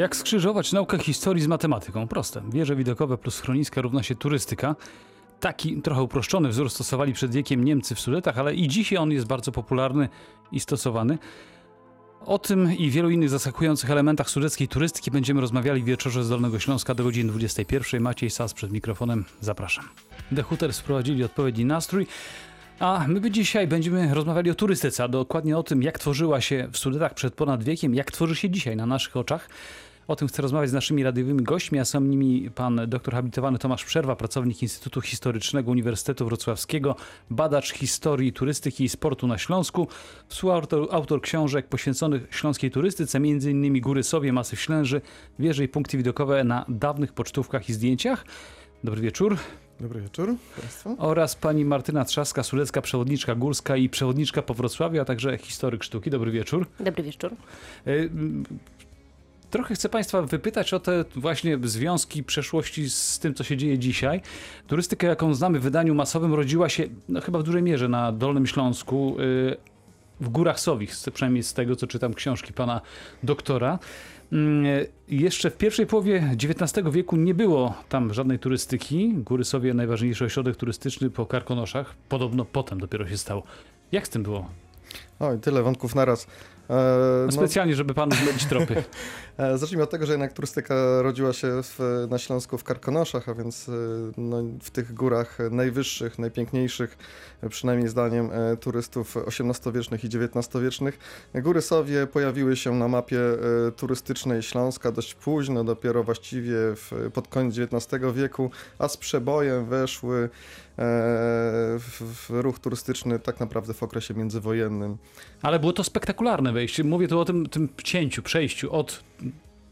Jak skrzyżować naukę historii z matematyką? Proste. Wieże widokowe plus schroniska równa się turystyka. Taki trochę uproszczony wzór stosowali przed wiekiem Niemcy w Sudetach, ale i dzisiaj on jest bardzo popularny i stosowany. O tym i wielu innych zaskakujących elementach sudeckiej turystyki będziemy rozmawiali w wieczorze z Dolnego Śląska do godziny 21. Maciej Sas przed mikrofonem. Zapraszam. The Hooters wprowadzili odpowiedni nastrój. A my dzisiaj będziemy rozmawiali o turystyce, a dokładnie o tym, jak tworzyła się w Sudetach przed ponad wiekiem, jak tworzy się dzisiaj na naszych oczach. O tym chcę rozmawiać z naszymi radiowymi gośćmi, a są nimi pan doktor habilitowany Tomasz Przerwa, pracownik Instytutu Historycznego Uniwersytetu Wrocławskiego, badacz historii, turystyki i sportu na Śląsku, współautor autor książek poświęconych śląskiej turystyce, m.in. Góry Sowie, Masy Ślęży, wieże i punkty widokowe na dawnych pocztówkach i zdjęciach. Dobry wieczór. Dobry wieczór Państwu. Oraz pani Martyna Trzaska, sulecka przewodniczka górska i przewodniczka po Wrocławiu, a także historyk sztuki. Dobry wieczór. Dobry wieczór. Trochę chcę Państwa wypytać o te właśnie związki przeszłości z tym, co się dzieje dzisiaj. Turystyka, jaką znamy w wydaniu masowym, rodziła się no, chyba w dużej mierze na Dolnym Śląsku, y, w Górach Sowich, przynajmniej z tego, co czytam książki pana doktora. Mm, Jeszcze w pierwszej połowie XIX wieku nie było tam żadnej turystyki. Góry Sowie najważniejszy ośrodek turystyczny po Karkonoszach. Podobno potem dopiero się stało. Jak z tym było? Oj, tyle wątków naraz. E, No, specjalnie, żeby panu zlecić tropy. e, zacznijmy od tego, że jednak turystyka rodziła się w, na Śląsku w Karkonoszach, a więc e, no, w tych górach najwyższych, najpiękniejszych, przynajmniej zdaniem turystów XVIII-wiecznych i XIX-wiecznych. Góry Sowie pojawiły się na mapie turystycznej Śląska dość późno, dopiero właściwie w, pod koniec XIX wieku, a z przebojem weszły w, w ruch turystyczny tak naprawdę w okresie międzywojennym. Ale było to spektakularne wejście. Mówię tu o tym, tym cięciu, przejściu od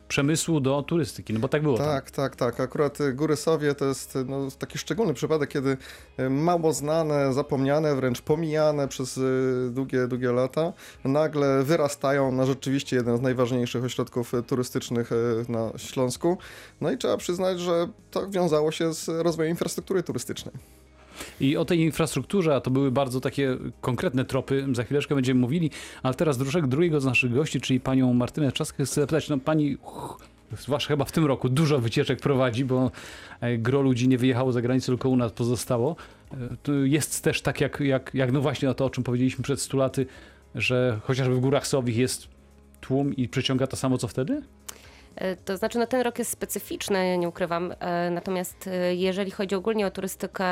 przemysłu do turystyki, no bo tak było. tam. Tak, tak, tak. Akurat y, Góry Sowie to jest y, no, taki szczególny przypadek, kiedy y, mało znane, zapomniane, wręcz pomijane przez długie, długie lata, nagle wyrastają na rzeczywiście jeden z najważniejszych ośrodków turystycznych na Śląsku. No i trzeba przyznać, że to wiązało się z rozwojem infrastruktury turystycznej. I o tej infrastrukturze, a to były bardzo takie konkretne tropy, za chwileczkę będziemy mówili, ale teraz drużek drugiego z naszych gości, czyli panią Martynę Trzaskę, chcę zapytać, no pani, zwłaszcza chyba w tym roku, dużo wycieczek prowadzi, bo e, gro ludzi nie wyjechało za granicę, tylko u nas pozostało. E, jest też tak, jak, jak, jak no właśnie to, o czym powiedzieliśmy przed 100 laty, że chociażby w Górach Sowich jest tłum i przyciąga to samo, co wtedy? E, To znaczy, no ten rok jest specyficzny, nie ukrywam. E, Natomiast e, jeżeli chodzi ogólnie o turystykę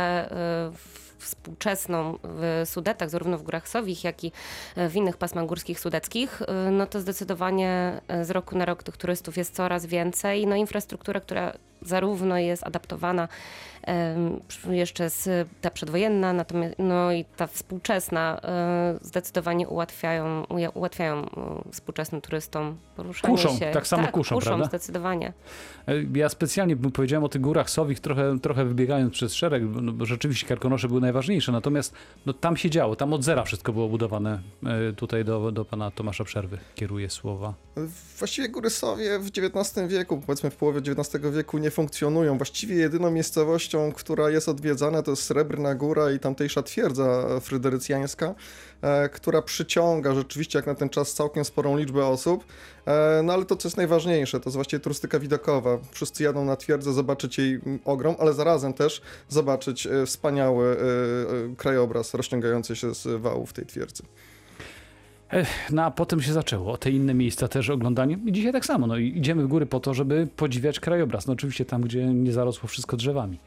współczesną w Sudetach, zarówno w Górach Sowich, jak i w innych pasmach górskich sudeckich, no to zdecydowanie z roku na rok tych turystów jest coraz więcej. No infrastruktura, która zarówno jest adaptowana jeszcze z, ta przedwojenna, natomiast no i ta współczesna e, zdecydowanie ułatwiają, ułatwiają e, współczesnym turystom poruszanie Kuszą, się. tak samo kuszą, kuszą prawda? zdecydowanie. E, Ja specjalnie bym powiedziałem o tych górach Sowich, trochę, trochę wybiegając przez szereg, bo- no, bo rzeczywiście Karkonosze były najważniejsze, natomiast no, tam się działo, tam od zera wszystko było budowane. Tutaj do, do pana Tomasza Przerwy kieruję słowa. Właściwie Góry Sowie w XIX wieku, powiedzmy w połowie XIX wieku nie funkcjonują. Właściwie jedyną miejscowością, która jest odwiedzana to jest Srebrna Góra i tamtejsza twierdza fryderycjańska, e, która przyciąga rzeczywiście jak na ten czas całkiem sporą liczbę osób. E, no ale to, co jest najważniejsze, to jest właściwie turystyka widokowa. Wszyscy jadą na twierdzę zobaczyć jej mm, ogrom, ale zarazem też zobaczyć e, wspaniały krajobraz rozciągający się z wałów tej twierdzy. No a potem się zaczęło, te inne miejsca też oglądanie. I dzisiaj tak samo, no idziemy w góry po to, żeby podziwiać krajobraz. No oczywiście tam, gdzie nie zarosło wszystko drzewami.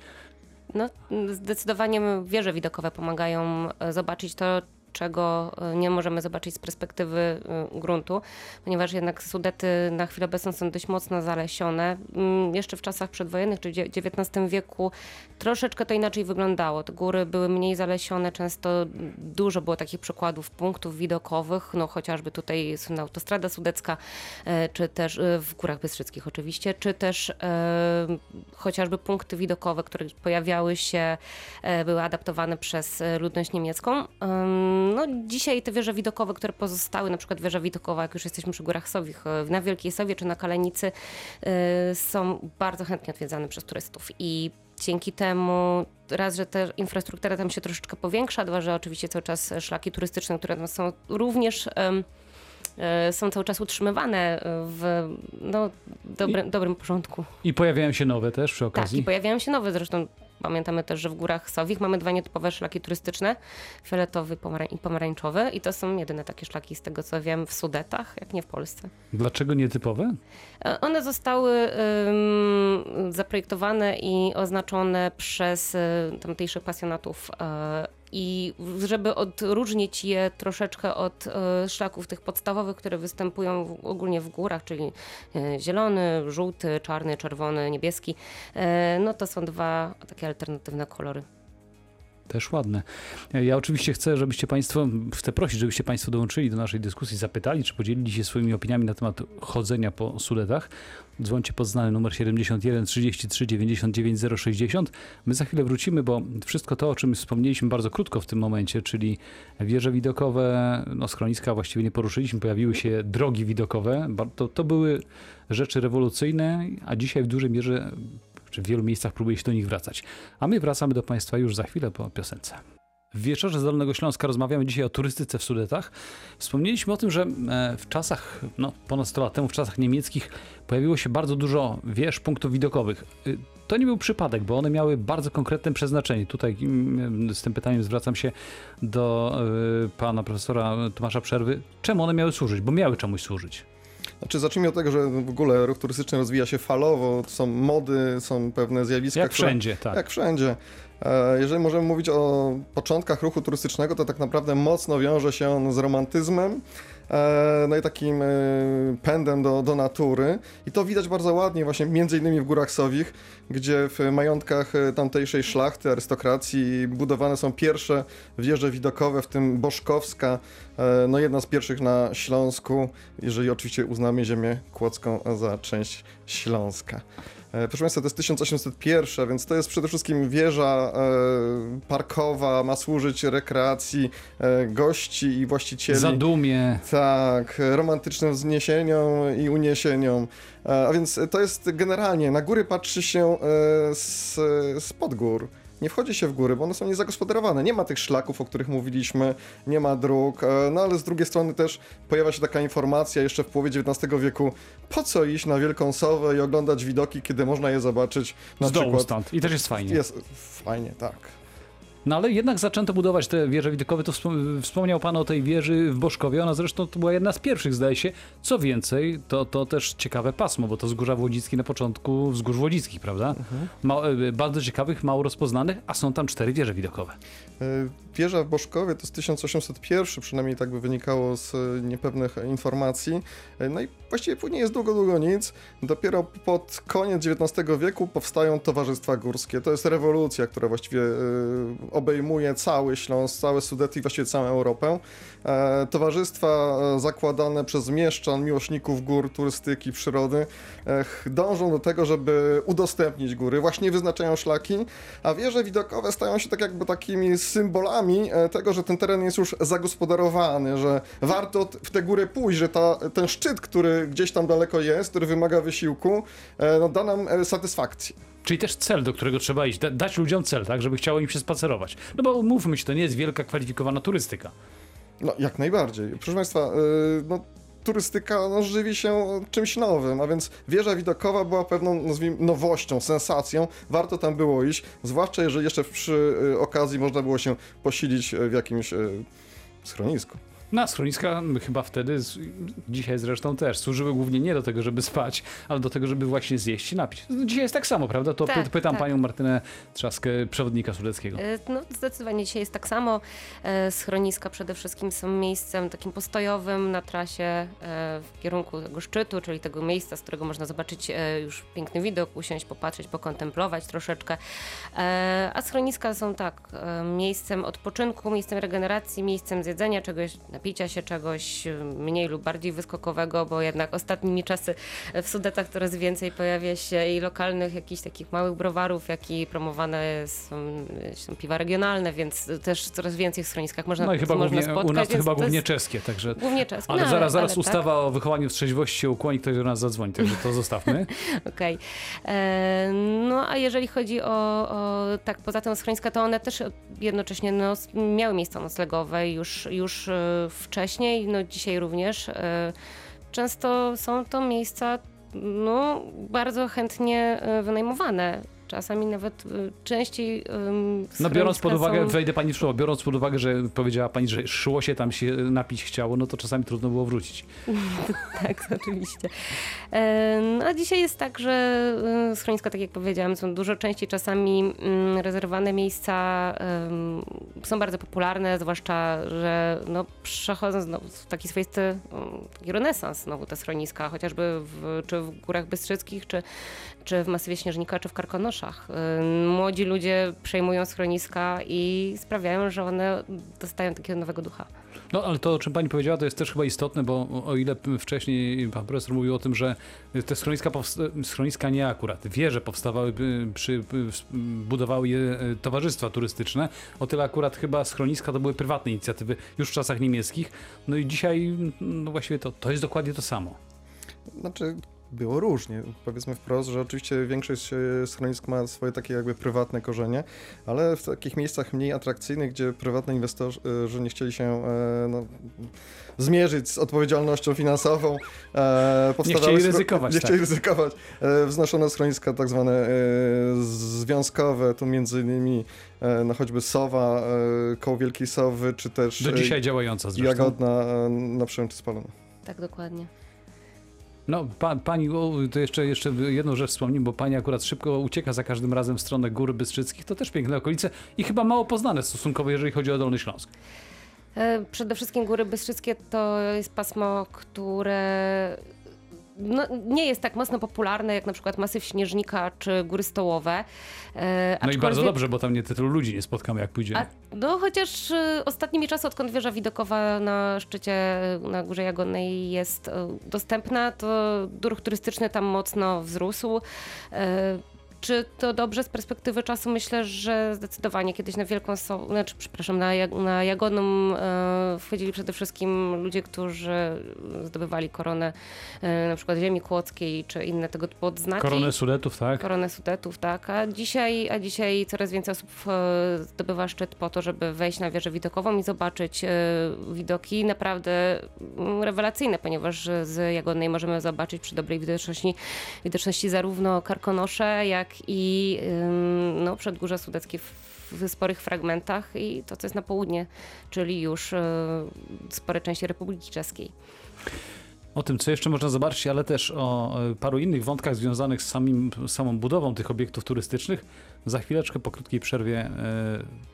No, zdecydowanie wieże widokowe pomagają e, zobaczyć to, czego e, nie możemy zobaczyć z perspektywy e, gruntu, ponieważ jednak Sudety na chwilę obecną są dość mocno zalesione. Mm, Jeszcze w czasach przedwojennych, czy w XIX wieku, troszeczkę to inaczej wyglądało. Te góry były mniej zalesione, często dużo było takich przykładów punktów widokowych, no chociażby tutaj słynna autostrada sudecka, e, czy też w Górach Bystrzyckich oczywiście, czy też chociażby punkty widokowe, które pojawiały się, były adaptowane przez ludność niemiecką. No, dzisiaj te wieże widokowe, które pozostały, na przykład wieża widokowa, jak już jesteśmy przy Górach Sowich, e, na Wielkiej Sowie czy na Kalenicy, e, są bardzo chętnie odwiedzane przez turystów i dzięki temu raz, że ta infrastruktura tam się troszeczkę powiększa, dwa, że oczywiście cały czas szlaki turystyczne, które tam są również e, są cały czas utrzymywane w no, dobre, dobrym porządku. I pojawiają się nowe też przy Tak, okazji. i pojawiają się nowe, zresztą pamiętamy też, że w Górach Sowich mamy dwa nietypowe szlaki turystyczne, fioletowy i pomarańczowy i to są jedyne takie szlaki z tego co wiem w Sudetach, jak nie w Polsce. Dlaczego nietypowe? E, One zostały ym, zaprojektowane i oznaczone przez y, tamtejszych pasjonatów. I żeby odróżnić je troszeczkę od e, szlaków tych podstawowych, które występują ogólnie w górach, czyli e, zielony, żółty, czarny, czerwony, niebieski, e, no to są dwa takie alternatywne kolory. Też ładne. Ja oczywiście chcę, żebyście Państwo, chcę prosić, żebyście Państwo dołączyli do naszej dyskusji, zapytali, czy podzielili się swoimi opiniami na temat chodzenia po Sudetach. Dzwońcie pod znany numer 71 33 99 060. My za chwilę wrócimy, bo wszystko to, o czym wspomnieliśmy bardzo krótko w tym momencie, czyli wieże widokowe, no schroniska właściwie nie poruszyliśmy, pojawiły się drogi widokowe, to, to były rzeczy rewolucyjne, a dzisiaj w dużej mierze, w wielu miejscach próbuje się do nich wracać. A my wracamy do Państwa już za chwilę po piosence. W wieczorze z Dolnego Śląska rozmawiamy dzisiaj o turystyce w Sudetach. Wspomnieliśmy o tym, że e, w czasach, no ponad 100 lat temu, w czasach niemieckich pojawiło się bardzo dużo wież, punktów widokowych. Y, To nie był przypadek, bo one miały bardzo konkretne przeznaczenie. Tutaj mm, z tym pytaniem zwracam się do y, pana profesora Tomasza Przerwy. Czemu one miały służyć? Bo miały czemuś służyć. Znaczy, zacznijmy od tego, że w ogóle ruch turystyczny rozwija się falowo, są mody, są pewne zjawiska, Jak które... wszędzie, tak. Jak wszędzie. E, Jeżeli możemy mówić o początkach ruchu turystycznego, to tak naprawdę mocno wiąże się on z romantyzmem, e, no i takim e, pędem do, do natury. I to widać bardzo ładnie właśnie między innymi w Górach Sowich, gdzie w majątkach tamtejszej szlachty, arystokracji budowane są pierwsze wieże widokowe, w tym Boszkowska, no jedna z pierwszych na Śląsku, jeżeli oczywiście uznamy ziemię kłodzką za część Śląska. E, Proszę Państwa, to jest 1801, więc to jest przede wszystkim wieża e, parkowa, ma służyć rekreacji e, gości i właścicieli. Zadumie. Tak, e, romantycznym wzniesieniom i uniesieniom. E, A więc to jest generalnie, na góry patrzy się e, z, z pod gór. Nie wchodzi się w góry, bo one są niezagospodarowane. Nie ma tych szlaków, o których mówiliśmy, nie ma dróg, e, no ale z drugiej strony też pojawia się taka informacja jeszcze w połowie XIX wieku, po co iść na Wielką Sowę i oglądać widoki, kiedy można je zobaczyć na Z przykład... stąd. I też jest fajnie. Jest fajnie, tak. No ale jednak zaczęto budować te wieże widokowe. To wspom- wspomniał Pan o tej wieży w Boszkowie. Ona zresztą to była jedna z pierwszych, zdaje się. Co więcej, to, to też ciekawe pasmo, bo to Wzgórza Wodzickie na początku Wzgórz Wodzickich, prawda? Ma, e, bardzo ciekawych, mało rozpoznanych, a są tam cztery wieże widokowe. E, Wieża w Boszkowie to jest 1801, przynajmniej tak by wynikało z e, niepewnych informacji. No i właściwie później jest długo, długo nic. Dopiero pod koniec XIX wieku powstają towarzystwa górskie. To jest rewolucja, która właściwie obejmuje cały Śląsk, całe Sudety i właściwie całą Europę. E, Towarzystwa e, zakładane przez mieszczan, miłośników gór, turystyki, przyrody dążą do tego, żeby udostępnić góry. Właśnie wyznaczają szlaki, a wieże widokowe stają się tak jakby takimi symbolami e, tego, że ten teren jest już zagospodarowany, że warto w tę górę pójść, że ta, ten szczyt, który gdzieś tam daleko jest, który wymaga wysiłku, no, da nam satysfakcję. Czyli też cel, do którego trzeba iść. Da, dać ludziom cel, tak, żeby chciało im się spacerować. No bo mówmy się, to nie jest wielka, kwalifikowana turystyka. No, jak najbardziej. Proszę Państwa, e, no, turystyka no, żywi się czymś nowym, a więc wieża widokowa była pewną, nazwijmy, nowością, sensacją. Warto tam było iść, zwłaszcza jeżeli jeszcze przy e, okazji można było się posilić e, w jakimś e, Na schroniska chyba wtedy, z- dzisiaj zresztą też, służyły głównie nie do tego, żeby spać, ale do tego, żeby właśnie zjeść i napić. No, dzisiaj jest tak samo, prawda? To Tak, py- pytam tak. panią Martynę Trzaskę, przewodnika sudeckiego. E, No, zdecydowanie dzisiaj jest tak samo. E, Schroniska przede wszystkim są miejscem takim postojowym na trasie e, w kierunku tego szczytu, czyli tego miejsca, z którego można zobaczyć już piękny widok, usiąść, popatrzeć, pokontemplować troszeczkę. A schroniska są tak, miejscem odpoczynku, miejscem regeneracji, miejscem zjedzenia czegoś, napicia się czegoś e, mniej lub bardziej wyskokowego, bo jednak ostatnimi czasy w Sudetach coraz więcej pojawia się i lokalnych jakichś takich małych browarów, jak i promowane są, są piwa regionalne, więc też coraz więcej w schroniskach można, No i chyba głównie, spotkać. u nas to chyba głównie jest czeskie, także... Głównie czeskie. Ale no, zaraz, zaraz ale ustawa o wychowaniu w trzeźwości się ukłoni, ktoś do nas zadzwoni, także to zostawmy. Tak, okej. E, No a jeżeli chodzi o, o tak poza tym schroniska, to one też jednocześnie no, miały miejsca noclegowe już, już e, wcześniej, no dzisiaj również. E, Często są to miejsca no, bardzo chętnie e, wynajmowane. Czasami nawet e, częściej. No biorąc pod uwagę, są- wejdę pani w słowo, biorąc pod uwagę, że powiedziała pani, że szło się tam się napić chciało, no to czasami trudno było wrócić. Tak, oczywiście. E, No a dzisiaj jest tak, że e, schroniska, tak jak powiedziałam, są dużo częściej czasami mm, rezerwowane miejsca, są bardzo popularne, zwłaszcza, że no, przechodzą znowu w taki swoisty mm, taki renesans znowu te schroniska, chociażby w, czy w Górach Bystrzyckich, czy, czy w Masywie Śnieżnika, czy w Karkonoszach. E, Młodzi ludzie przejmują schroniska i sprawiają, że one dostają takiego nowego ducha. No ale to, o czym pani powiedziała, to jest też chyba istotne, bo o- ile wcześniej pan profesor mówił o tym, że te schroniska, powsta- schroniska nie akurat, wieże powstawały, przy, budowały je y, towarzystwa turystyczne, o tyle akurat chyba schroniska to były prywatne inicjatywy już w czasach niemieckich, no i dzisiaj no właściwie to, to jest dokładnie to samo. Znaczy, było różnie. Powiedzmy wprost, że oczywiście większość e, schronisk ma swoje takie jakby prywatne korzenie, ale w takich miejscach mniej atrakcyjnych, gdzie prywatni inwestorzy nie chcieli się e, no, zmierzyć z odpowiedzialnością finansową, e, powstawały chcieli ryzykować, Nie tak. chcieli ryzykować. E, wznoszono schroniska tak zwane związkowe, tu między innymi no choćby Sowa, koło Wielkiej Sowy, czy też Do dzisiaj działająca zresztą. Jagodna na Przemczy Spalona. Tak, dokładnie. No, pa, pani, to jeszcze, jeszcze jedną rzecz wspomnę, bo pani akurat szybko ucieka za każdym razem w stronę Gór Bystrzyckich, to też piękne okolice i chyba mało poznane stosunkowo, jeżeli chodzi o Dolny Śląsk. E, Przede wszystkim Góry Bystrzyckie to jest pasmo, które no, nie jest tak mocno popularne jak na przykład Masyw Śnieżnika czy Góry Stołowe. E, No i bardzo dobrze, bo tam nie tylu ludzi nie spotkamy, jak pójdziemy. A, no chociaż y, ostatnimi czasy, odkąd wieża widokowa na szczycie, na Górze Jagodnej jest y, dostępna, to ruch turystyczny tam mocno wzrósł. Y, czy to dobrze z perspektywy czasu? Myślę, że zdecydowanie kiedyś na Wielką znaczy, przepraszam, na, Jag- na Jagodną y, wchodzili przede wszystkim ludzie, którzy zdobywali koronę y, na przykład ziemi kłodzkiej czy inne tego typu odznaki. Koronę Sudetów, tak? Koronę Sudetów, tak. A dzisiaj, a dzisiaj coraz więcej osób e, zdobywa szczyt po to, żeby wejść na wieżę widokową i zobaczyć e, widoki naprawdę mm, rewelacyjne, ponieważ z Jagodnej możemy zobaczyć przy dobrej widoczności, widoczności zarówno Karkonosze, jak i ym, no, Przedgórze Sudeckie w, sporych fragmentach i to, co jest na południe, czyli już e, spore części Republiki Czeskiej. O tym, co jeszcze można zobaczyć, ale też o e, paru innych wątkach związanych z samim, samą budową tych obiektów turystycznych. Za chwileczkę, po krótkiej przerwie, e,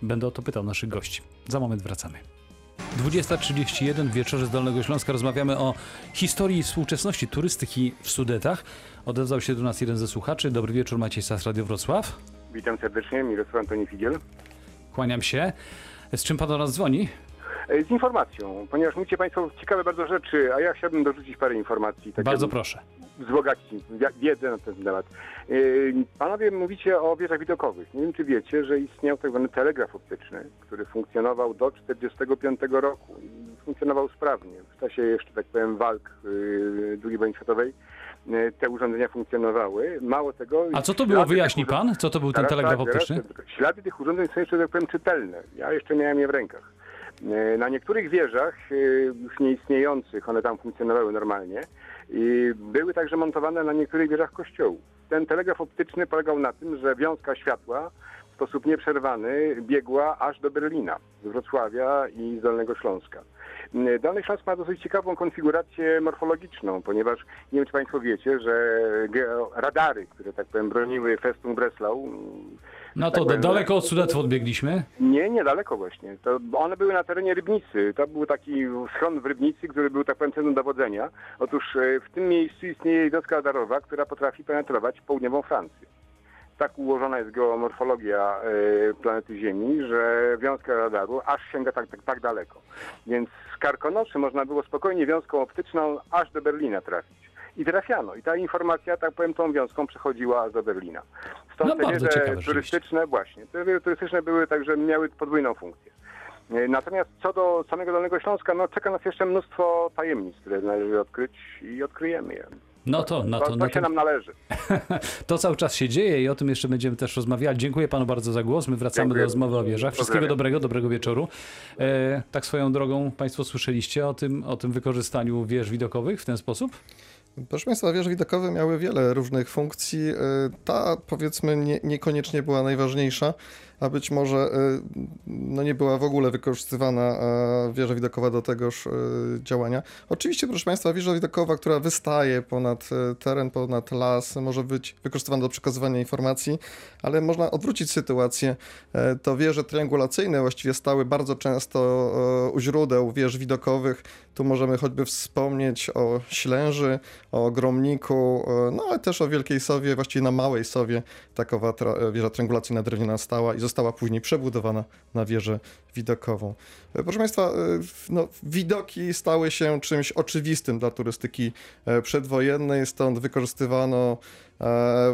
będę o to pytał naszych gości. Za moment wracamy. 20.31 w wieczorze z Dolnego Śląska rozmawiamy o historii współczesności turystyki w Sudetach. Odezwał się do nas jeden ze słuchaczy. Dobry wieczór, Maciej Sas, Radio Wrocław. Witam serdecznie, Mirosław Antoni Figiel. Kłaniam się. Z czym pan do nas dzwoni? E, Z informacją, ponieważ mówicie Państwo ciekawe bardzo rzeczy, a ja chciałbym dorzucić parę informacji. Tak Bardzo proszę. Wzbogacić wi- wiedzę na ten temat. E, Panowie mówicie o wieżach widokowych. Nie wiem, czy wiecie, że istniał tak zwany telegraf optyczny, który funkcjonował do 1945 roku. I Funkcjonował sprawnie. W czasie jeszcze, tak powiem, walk y, II wojny światowej y, te urządzenia funkcjonowały. Mało tego... A co to było? Wyjaśni urządzeń- pan, co to był ten telegraf optyczny? Ślady tych urządzeń są jeszcze, tak powiem, czytelne. Ja jeszcze miałem je w rękach. Na niektórych wieżach, już nieistniejących, one tam funkcjonowały normalnie, i były także montowane na niektórych wieżach kościołów. Ten telegraf optyczny polegał na tym, że wiązka światła w sposób nieprzerwany biegła aż do Berlina, z Wrocławia i z Dolnego Śląska. E, Dolny Śląsk ma dosyć ciekawą konfigurację morfologiczną, ponieważ nie wiem, czy Państwo wiecie, że radary, które tak powiem broniły Festung Breslau, No tak to powiem, daleko od Sudetów odbiegliśmy. nie, niedaleko właśnie. To one były na terenie Rybnicy. To był taki schron w Rybnicy, który był tak powiem centrum dowodzenia. Otóż e, w tym miejscu istnieje jednostka radarowa, która potrafi penetrować południową Francję. Tak ułożona jest geomorfologia e, planety Ziemi, że wiązka radaru aż sięga tak, tak, tak daleko. Więc z Karkonoszy można było spokojnie wiązką optyczną aż do Berlina trafić. I trafiano. I ta informacja, tak powiem, tą wiązką przechodziła do Berlina. Stąd No te wieże turystyczne, właśnie. Te wieże turystyczne były także, miały podwójną funkcję. E, Natomiast co do samego Dolnego Śląska, no czeka nas jeszcze mnóstwo tajemnic, które należy odkryć i odkryjemy je. No to, no To, to, to no się to, nam należy. to cały czas się dzieje i o tym jeszcze będziemy też rozmawiali. Dziękuję panu bardzo za głos. My wracamy Dziękuję. do rozmowy o wieżach. Wszystkiego Pozdrawiam. dobrego, dobrego wieczoru. E, tak swoją drogą, państwo słyszeliście o tym, o tym wykorzystaniu wież widokowych w ten sposób? Proszę Państwa, wieże widokowe miały wiele różnych funkcji. Y, Ta powiedzmy nie, niekoniecznie była najważniejsza, a być może y, no, nie była w ogóle wykorzystywana e, wieża widokowa do tegoż y, działania. Oczywiście, proszę Państwa, wieża widokowa, która wystaje ponad e, teren, ponad las, może być wykorzystywana do przekazywania informacji, ale można odwrócić sytuację. E, To wieże triangulacyjne właściwie stały bardzo często e, u źródeł wież widokowych. Tu możemy choćby wspomnieć o Ślęży, o Gromniku, e, no ale też o Wielkiej Sowie, właściwie na Małej Sowie takowa wieża triangulacyjna drewniana stała i została później przebudowana na wieżę widokową. E, Proszę Państwa, e, no, widoki stały się czymś oczywistym dla turystyki e, przedwojennej, stąd wykorzystywano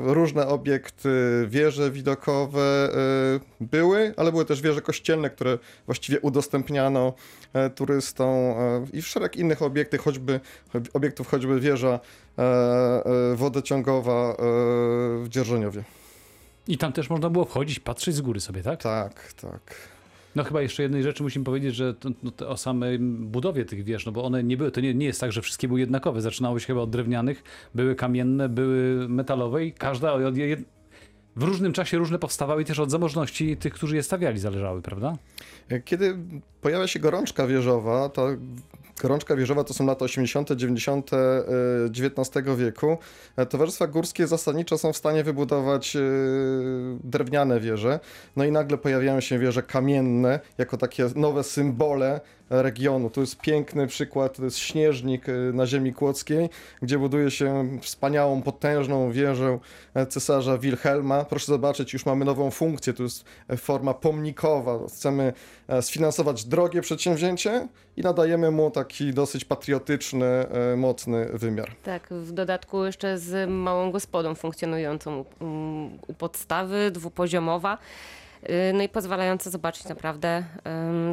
różne obiekty, wieże widokowe były, ale były też wieże kościelne, które właściwie udostępniano turystom i szereg innych obiektów, choćby, obiektów, choćby wieża wodociągowa w Dzierżoniowie. I tam też można było wchodzić, patrzeć z góry sobie, tak? Tak, tak. No chyba jeszcze jednej rzeczy musimy powiedzieć, że to, no, to o samej budowie tych wież, no bo one nie były, to nie, nie jest tak, że wszystkie były jednakowe. Zaczynało się chyba od drewnianych, były kamienne, były metalowe i każda od jed... w różnym czasie różne powstawały i też od zamożności tych, którzy je stawiali zależały, prawda? Kiedy pojawia się gorączka wieżowa, ta gorączka wieżowa to są lata 80., 90. e, XIX wieku, e, towarzystwa górskie zasadniczo są w stanie wybudować e, drewniane wieże, no i nagle pojawiają się wieże kamienne jako takie nowe symbole regionu. Tu jest piękny przykład, to jest Śnieżnik e, na ziemi kłodzkiej, gdzie buduje się wspaniałą, potężną wieżę e, cesarza Wilhelma. Proszę zobaczyć, już mamy nową funkcję, to jest e, forma pomnikowa. Chcemy e, sfinansować drogie przedsięwzięcie i nadajemy mu taki dosyć patriotyczny, mocny wymiar. Tak, w dodatku jeszcze z małą gospodą funkcjonującą um, u podstawy, dwupoziomowa. Y, No i pozwalające zobaczyć naprawdę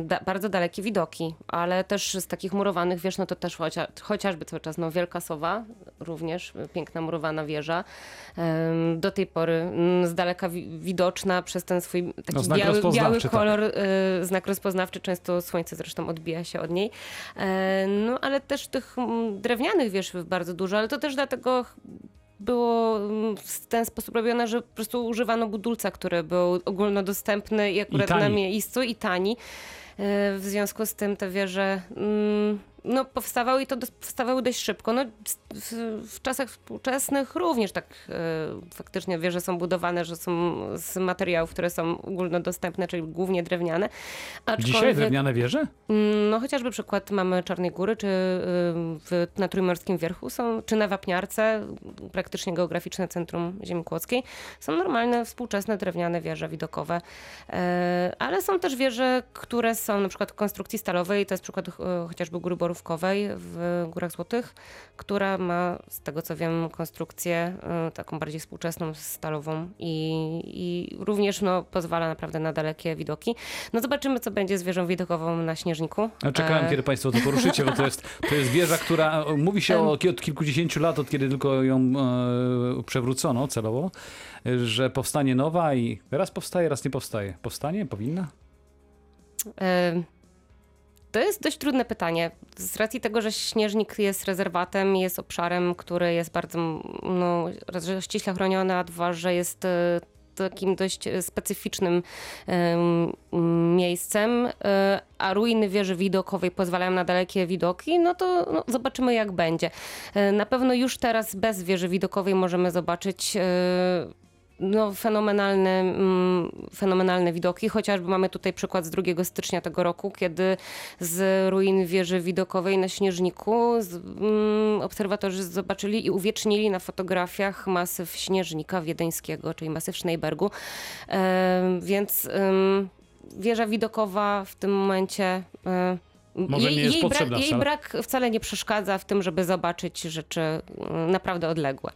da, bardzo dalekie widoki, ale też z takich murowanych wież, no to też chocia, chociażby cały czas no Wielka Sowa, również piękna murowana wieża, do tej pory z daleka wi- widoczna przez ten swój taki No, biały, biały tak. kolor, y, znak rozpoznawczy, często słońce zresztą odbija się od niej. E, No ale też tych mm, drewnianych wież bardzo dużo, ale to też dlatego było mm, w ten sposób robione, że po prostu używano budulca, który był ogólnodostępny i akurat tani. na miejscu i tani. E, W związku z tym te wieże mm, no, powstawały i to powstawały dość szybko. No, w, w czasach współczesnych również tak e, faktycznie wieże są budowane, że są z materiałów, które są ogólnodostępne, czyli głównie drewniane. Dzisiaj drewniane wieże? Mm, No chociażby przykład mamy Czarnej Góry, czy y, w, na Trójmorskim Wierchu są, czy na Wapniarce, praktycznie geograficzne centrum ziemi kłodzkiej, są normalne, współczesne drewniane wieże widokowe, E, ale są też wieże, które są na przykład konstrukcji stalowej, to jest przykład e, chociażby Góry Borówkowej w Górach Złotych, która ma, z tego co wiem, konstrukcję e, taką bardziej współczesną, stalową i, i również no, pozwala naprawdę na dalekie widoki. No zobaczymy, co będzie z wieżą widokową na Śnieżniku. Czekałem, E, kiedy państwo to poruszycie, bo to jest, to jest wieża, która mówi się o, od kilkudziesięciu lat, od kiedy tylko ją e, przewrócono celowo, że powstanie nowa i raz powstaje, raz nie powstaje. Powstanie? Powinna? To jest dość trudne pytanie. Z racji tego, że Śnieżnik jest rezerwatem, jest obszarem, który jest bardzo no, raz, że ściśle chroniony, a dwa, że jest e, takim dość e, specyficznym em, miejscem, e, a ruiny wieży widokowej pozwalają na dalekie widoki, no to no, zobaczymy jak będzie. Na pewno już teraz bez wieży widokowej możemy zobaczyć e, no, fenomenalne, mm, fenomenalne widoki. Chociażby mamy tutaj przykład z 2 stycznia tego roku, kiedy z ruin wieży widokowej na Śnieżniku z, mm, obserwatorzy zobaczyli i uwiecznili na fotografiach masyw Śnieżnika wiedeńskiego, czyli masyw Schneebergu. E, więc wieża widokowa w tym momencie... E, Może nie jest jej, potrzebna brak, jej brak wcale nie przeszkadza w tym, żeby zobaczyć rzeczy mm, naprawdę odległe.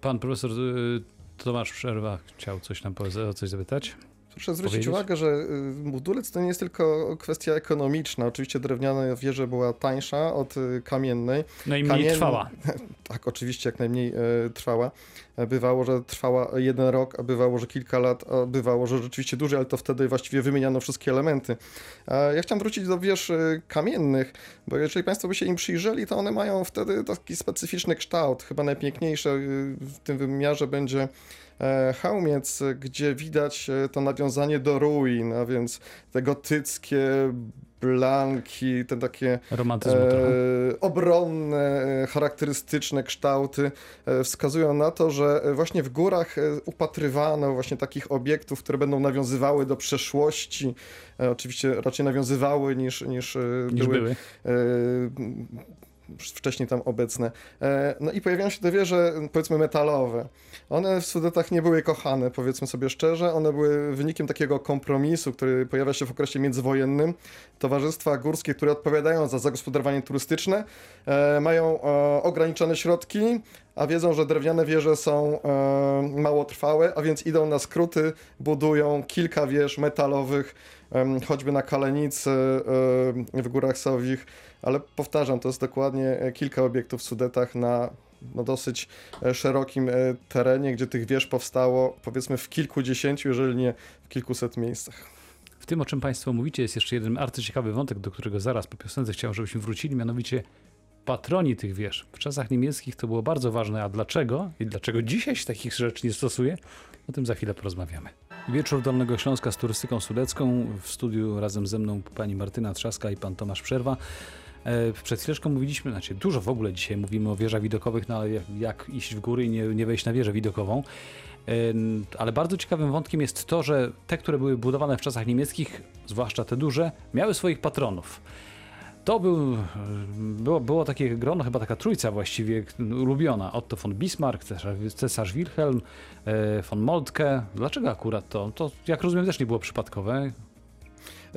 Pan profesor y, Tomasz Przerwa chciał coś nam o coś zapytać. Proszę zwrócić powiedzieć? uwagę, że y, budulec to nie jest tylko kwestia ekonomiczna. Oczywiście drewniana wieża była tańsza od y, kamiennej. No i mniej Kamien- trwała. Tak, oczywiście jak najmniej e, trwała. E, Bywało, że trwała jeden rok, a bywało, że kilka lat, a bywało, że rzeczywiście dłużej, ale to wtedy właściwie wymieniano wszystkie elementy. E, Ja chciałem wrócić do wież kamiennych, bo jeżeli Państwo by się im przyjrzeli, to one mają wtedy taki specyficzny kształt. Chyba najpiękniejsze y, w tym wymiarze będzie e, Chełmiec, gdzie widać e, to nawiązanie do ruin, a więc te gotyckie blanki, te takie. E, obronne, e, charakterystyczne kształty e, wskazują na to, że właśnie w górach upatrywano właśnie takich obiektów, które będą nawiązywały do przeszłości. E, Oczywiście raczej nawiązywały niż, niż, Niż były, były. Wcześniej tam obecne. E, No i pojawiają się te wieże, powiedzmy, metalowe. One w Sudetach nie były kochane, powiedzmy sobie szczerze. One były wynikiem takiego kompromisu, który pojawia się w okresie międzywojennym. Towarzystwa górskie, które odpowiadają za zagospodarowanie turystyczne, e, mają e, ograniczone środki, a wiedzą, że drewniane wieże są e, mało trwałe, a więc idą na skróty, budują kilka wież metalowych, em, choćby na Kalenicy e, w Górach Sowich, ale powtarzam, to jest dokładnie e, kilka obiektów w Sudetach na no, dosyć e, szerokim e, terenie, gdzie tych wież powstało powiedzmy w kilkudziesięciu, jeżeli nie w kilkuset miejscach. W tym, o czym Państwo mówicie, jest jeszcze jeden arcyciekawy wątek, do którego zaraz po piosence chciałem, żebyśmy wrócili, mianowicie patroni tych wież. W czasach niemieckich to było bardzo ważne, a dlaczego i dlaczego dzisiaj się takich rzeczy nie stosuje, o tym za chwilę porozmawiamy. Wieczór Dolnego Śląska z turystyką sudecką. W studiu razem ze mną pani Martyna Trzaska i pan Tomasz Przerwa. E, Przed chwileczką mówiliśmy, znaczy dużo w ogóle dzisiaj mówimy o wieżach widokowych, no ale jak, iść w góry i nie, nie wejść na wieżę widokową. Ale bardzo ciekawym wątkiem jest to, że te, które były budowane w czasach niemieckich, zwłaszcza te duże, miały swoich patronów. To był, było, było takie grono, chyba taka trójca właściwie ulubiona. Otto von Bismarck, cesarz, Wilhelm, e, von Moltke. Dlaczego akurat to? To, jak rozumiem, też nie było przypadkowe.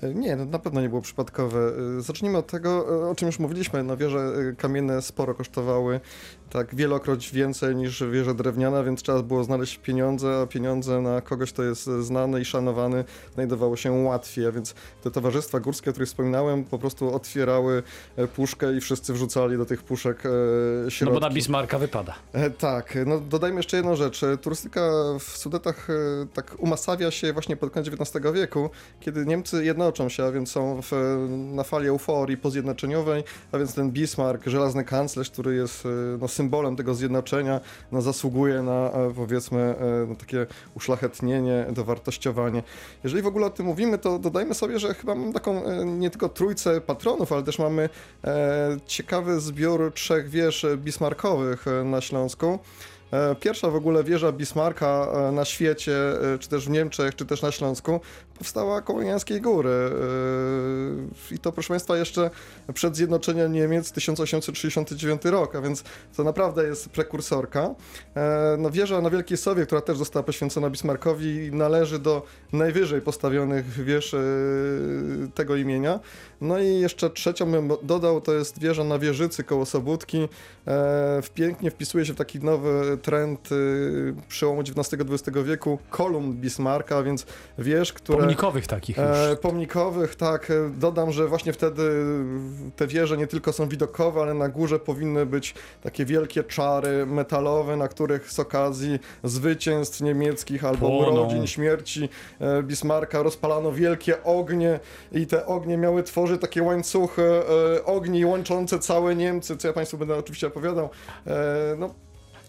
E, Nie, no na pewno nie było przypadkowe. E, Zacznijmy od tego, e, o czym już mówiliśmy. No wieże e, kamienne sporo kosztowały, tak wielokroć więcej niż wieże drewniana, więc trzeba było znaleźć pieniądze, a pieniądze na kogoś, kto jest znany i szanowany, znajdowało się łatwiej, a więc te towarzystwa górskie, o których wspominałem, po prostu otwierały e, puszkę i wszyscy wrzucali do tych puszek e, No środki. bo na Bismarcka wypada. E, Tak, no dodajmy jeszcze jedną rzecz. Turystyka w Sudetach tak umasawia się właśnie pod koniec XIX wieku, kiedy Niemcy jednoczą się, a więc są w, na fali euforii pozjednoczeniowej, a więc ten Bismarck, żelazny kanclerz, który jest no, symbolem tego zjednoczenia, no, zasługuje na e, powiedzmy e, no, takie uszlachetnienie, dowartościowanie. Jeżeli w ogóle o tym mówimy, to dodajmy sobie, że chyba mamy taką e, nie tylko trójcę patronów, ale też mamy ciekawy zbiór trzech wież bismarckowych e, na Śląsku. Pierwsza w ogóle wieża Bismarcka e, na świecie, czy też w Niemczech, czy też na Śląsku, powstała koło Jańskiej Góry. E, I to, proszę Państwa, jeszcze przed zjednoczeniem Niemiec 1869 rok, a więc to naprawdę jest prekursorka. E, No, wieża na Wielkiej Sowie, która też została poświęcona Bismarckowi, należy do najwyżej postawionych wież e, tego imienia. No i jeszcze trzecią bym dodał, to jest wieża na Wieżycy koło Sobótki. W- pięknie wpisuje się w taki nowy trend przełomu XIX-XX wieku kolumn Bismarcka, a więc wież, które... Pomnikowych takich już. E, pomnikowych, tak. E, Dodam, że właśnie wtedy te wieże nie tylko są widokowe, ale na górze powinny być takie wielkie czary metalowe, na których z okazji zwycięstw niemieckich albo Płoną. urodzin, śmierci e, Bismarcka rozpalano wielkie ognie i te ognie miały tworzyć takie łańcuchy ogni łączące całe Niemcy, co ja Państwu będę oczywiście opowiadał. No,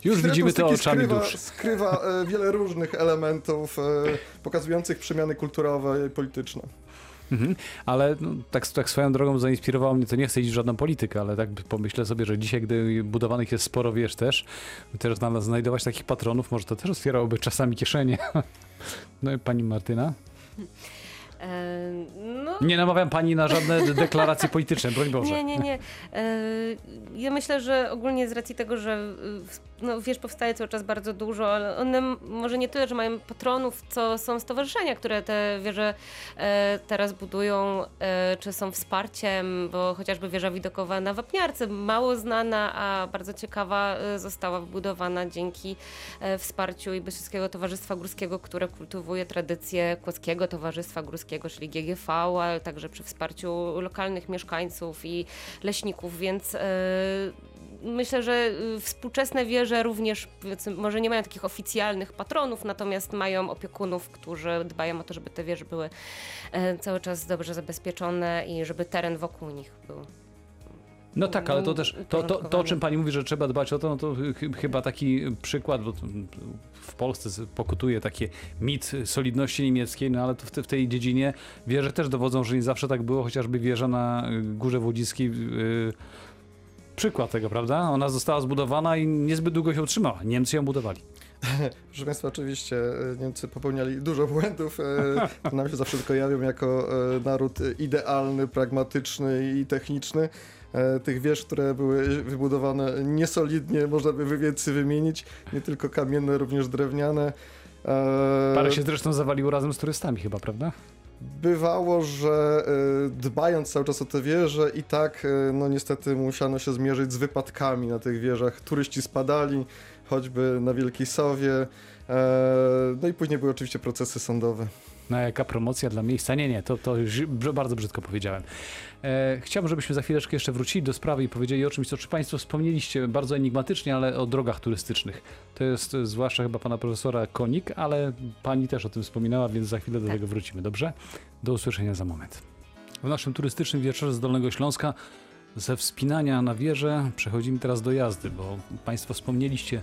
Już widzimy to oczami skrywa, dusz. Skrywa e, wiele różnych elementów e, pokazujących przemiany kulturowe i polityczne. Mhm. Ale no, tak, tak swoją drogą zainspirowało mnie, to nie chcę iść w żadną politykę, ale tak pomyślę sobie, że dzisiaj, gdy budowanych jest sporo wież też, też znajdować takich patronów, może to też otwierałoby czasami kieszenie. No i pani Martyna? No, Nie namawiam pani na żadne de- deklaracje polityczne, broń Boże. Nie, nie, nie. Ja myślę, że ogólnie z racji tego, że no, wież powstaje cały czas bardzo dużo, ale one może nie tyle, że mają patronów, co są stowarzyszenia, które te wieże e, teraz budują, e, czy są wsparciem, bo chociażby wieża widokowa na Wapniarce, mało znana, a bardzo ciekawa, e, została wybudowana dzięki wsparciu Ibyszyckiego Towarzystwa Górskiego, które kultywuje tradycję Kłodzkiego Towarzystwa Górskiego, czyli GGV, ale także przy wsparciu lokalnych mieszkańców i leśników, więc e, myślę, że y, współczesne wieże również może nie mają takich oficjalnych patronów, natomiast mają opiekunów, którzy dbają o to, żeby te wieże były e, cały czas dobrze zabezpieczone i żeby teren wokół nich był. No tak, ale to też to, to, to, o czym pani mówi, że trzeba dbać o to, no to chy- chyba taki przykład, bo w Polsce pokutuje takie mit solidności niemieckiej, no ale to w, te, w tej dziedzinie wieże też dowodzą, że nie zawsze tak było, chociażby wieża na y, Górze Wodziskiej. y, Przykład tego, prawda? Ona została zbudowana i niezbyt długo się utrzymała. Niemcy ją budowali. Proszę Państwa, oczywiście e, Niemcy popełniali dużo błędów. to Nam się zawsze tylko jawią jako naród idealny, pragmatyczny i techniczny. E, Tych wież, które były wybudowane niesolidnie, można by więcej wymienić. Nie tylko kamienne, również drewniane. E, Parę się zresztą zawaliło razem z turystami chyba, prawda? Bywało, że e, dbając cały czas o te wieże i tak, no niestety musiano się zmierzyć z wypadkami na tych wieżach. Turyści spadali, choćby na Wielkiej Sowie. No i później były oczywiście procesy sądowe. No jaka promocja dla miejsca? Nie, nie, to, to już bardzo brzydko powiedziałem. E, chciałbym, żebyśmy za chwileczkę jeszcze wrócili do sprawy i powiedzieli o czymś, co czy Państwo wspomnieliście bardzo enigmatycznie, ale o drogach turystycznych. To jest e, zwłaszcza chyba pana profesora Konik, ale pani też o tym wspominała, więc za chwilę do Tak. tego wrócimy, dobrze? Do usłyszenia za moment. W naszym turystycznym wieczorze z Dolnego Śląska ze wspinania na wieżę przechodzimy teraz do jazdy, bo Państwo wspomnieliście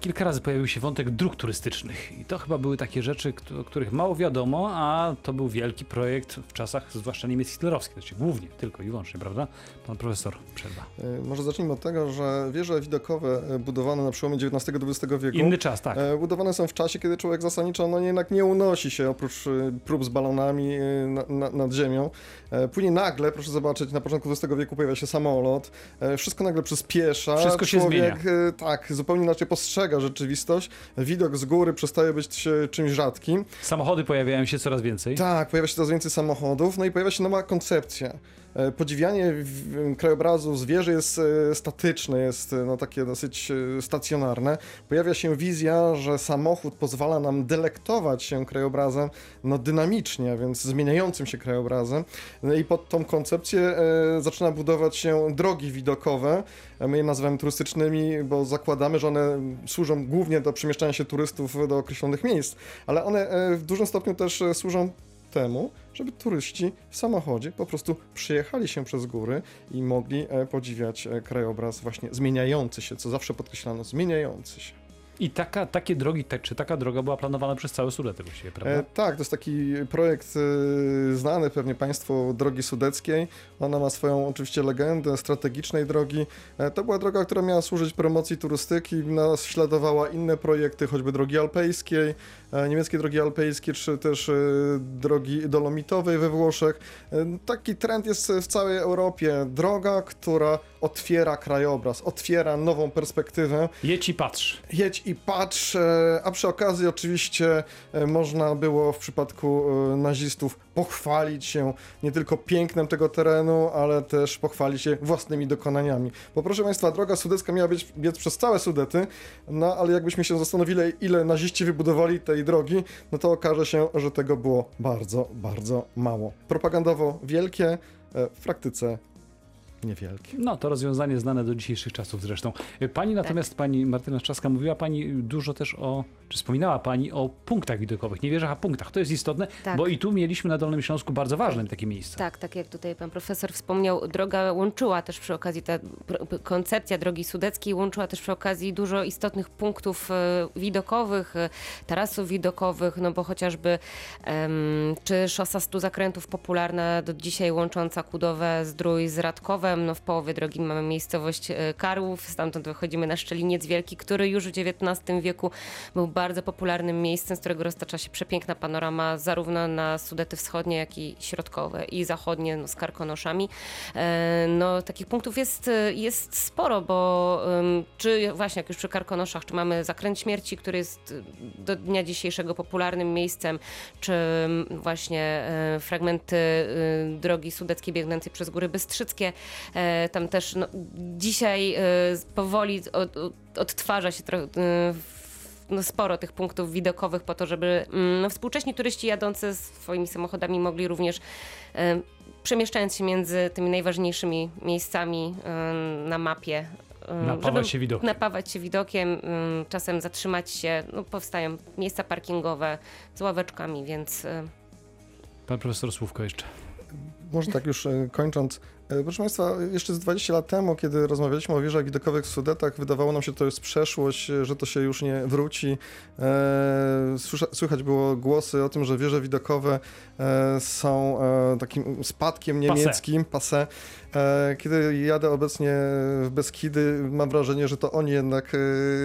kilka razy pojawił się wątek dróg turystycznych i to chyba były takie rzeczy, o których mało wiadomo, a to był wielki projekt w czasach zwłaszcza niemiec hitlerowskich, znaczy głównie, tylko i wyłącznie, prawda? Pan profesor przerwa. E, Może zacznijmy od tego, że wieże widokowe e, budowane na przełomie XIX-XX wieku Inny czas, tak. E, Budowane są w czasie, kiedy człowiek zasadniczo no, jednak nie unosi się oprócz e, prób z balonami e, na, na, nad ziemią. E, Później nagle, proszę zobaczyć, na początku XX wieku pojawia się samolot, e, wszystko nagle przyspiesza. Wszystko się człowiek, e, Tak, zupełnie inaczej postrzega rzeczywistość. Widok z góry przestaje być czymś rzadkim. Samochody pojawiają się coraz więcej. Tak, pojawia się coraz więcej samochodów, no i pojawia się nowa koncepcja. E, Podziwianie krajobrazu z wieży jest e, statyczne, jest e, no, takie dosyć stacjonarne. Pojawia się wizja, że samochód pozwala nam delektować się krajobrazem no, dynamicznie, więc zmieniającym się krajobrazem. No i pod tą koncepcję zaczyna budować się drogi widokowe. My je nazywamy turystycznymi, bo zakładamy, że one służą głównie do przemieszczania się turystów do określonych miejsc, ale one w dużym stopniu też służą temu, żeby turyści w samochodzie po prostu przyjechali się przez góry i mogli e, podziwiać e, krajobraz właśnie zmieniający się, co zawsze podkreślano, zmieniający się. I taka, takie drogi, tak, czy taka droga była planowana przez całe Sudety właściwie, prawda? E, tak, to jest taki projekt e, znany pewnie Państwu Drogi Sudeckiej. Ona ma swoją oczywiście legendę strategicznej drogi. E, to była droga, która miała służyć promocji turystyki, naśladowała inne projekty, choćby drogi alpejskiej, e, niemieckie drogi alpejskie, czy też e, drogi dolomitowej we Włoszech. E, taki trend jest w całej Europie. Droga, która otwiera krajobraz, otwiera nową perspektywę. Jedź i patrz. Jedź i patrz, e, a przy okazji oczywiście e, można było w przypadku e, nazistów pochwalić się nie tylko pięknem tego terenu, ale też pochwalić się własnymi dokonaniami. Bo proszę Państwa, droga sudecka miała być, biec przez całe Sudety, no ale jakbyśmy się zastanowili, ile naziści wybudowali tej drogi, no to okaże się, że tego było bardzo, bardzo mało. Propagandowo wielkie, e, w praktyce niewielkie. No, to rozwiązanie znane do dzisiejszych czasów zresztą. Pani natomiast, pani Martyna Trzaska, mówiła pani dużo też o, czy wspominała pani o punktach widokowych, nie wierzach, a punktach. To jest istotne, Tak. bo i tu mieliśmy na Dolnym Śląsku bardzo ważne takie miejsca. Tak, tak jak tutaj pan profesor wspomniał, droga łączyła też przy okazji, ta koncepcja drogi sudeckiej łączyła też przy okazji dużo istotnych punktów e, widokowych, e, tarasów widokowych, no bo chociażby czy szosa stu zakrętów popularna do dzisiaj łącząca Kudowę, Zdrój z Radkowem, No, w połowie drogi mamy miejscowość e, Karłów, stamtąd wychodzimy na Szczeliniec Wielki, który już w XIX wieku był bardzo popularnym miejscem, z którego roztacza się przepiękna panorama zarówno na Sudety Wschodnie, jak i środkowe i zachodnie no, z Karkonoszami. E, No, takich punktów jest, e, jest sporo, bo czy właśnie jak już przy Karkonoszach, czy mamy Zakręt Śmierci, który jest do dnia dzisiejszego popularnym miejscem, czy właśnie fragmenty drogi sudeckiej biegnącej przez Góry Bystrzyckie. E, Tam też no, dzisiaj e, powoli od, od, odtwarza się trochę y, no, sporo tych punktów widokowych po to, żeby mm, no, współcześni turyści jadący swoimi samochodami mogli również e, przemieszczając się między tymi najważniejszymi miejscami e, na mapie. e, Napawać się widokiem. Napawać się widokiem, e, czasem zatrzymać się. No, powstają miejsca parkingowe z ławeczkami, więc e, Pan profesor Słówko jeszcze. Może tak już e, kończąc. E, Proszę Państwa, jeszcze z 20 lat temu, kiedy rozmawialiśmy o wieżach widokowych w Sudetach, wydawało nam się, że to jest przeszłość, e, że to się już nie wróci. E, Słychać było głosy o tym, że wieże widokowe są takim spadkiem niemieckim, passé. E, Kiedy jadę obecnie w Beskidy, mam wrażenie, że to oni jednak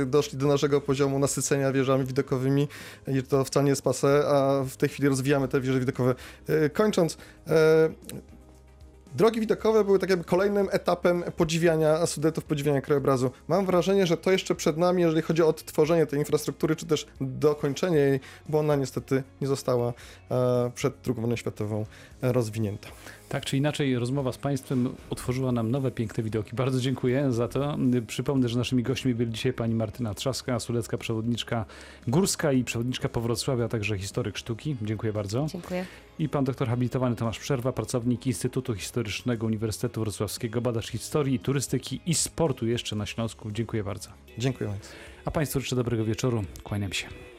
doszli do naszego poziomu nasycenia wieżami widokowymi i to wcale nie jest passé, a w tej chwili rozwijamy te wieże widokowe. Kończąc, Drogi widokowe były tak jakby kolejnym etapem podziwiania Sudetów, podziwiania krajobrazu. Mam wrażenie, że to jeszcze przed nami, jeżeli chodzi o odtworzenie tej infrastruktury, czy też dokończenie jej, bo ona niestety nie została e, przed II wojną światową e, rozwinięta. Tak czy inaczej, rozmowa z Państwem otworzyła nam nowe, piękne widoki. Bardzo dziękuję za to. Przypomnę, że naszymi gośćmi byli dzisiaj pani Martyna Trzaska, sulecka przewodniczka górska i przewodniczka po Wrocławiu, a także historyk sztuki. Dziękuję bardzo. dziękuję. I pan doktor habilitowany Tomasz Przerwa, pracownik Instytutu Historycznego Uniwersytetu Wrocławskiego, badacz historii, turystyki i sportu jeszcze na Śląsku. Dziękuję bardzo. Dziękuję bardzo. A Państwu życzę dobrego wieczoru. Kłaniam się.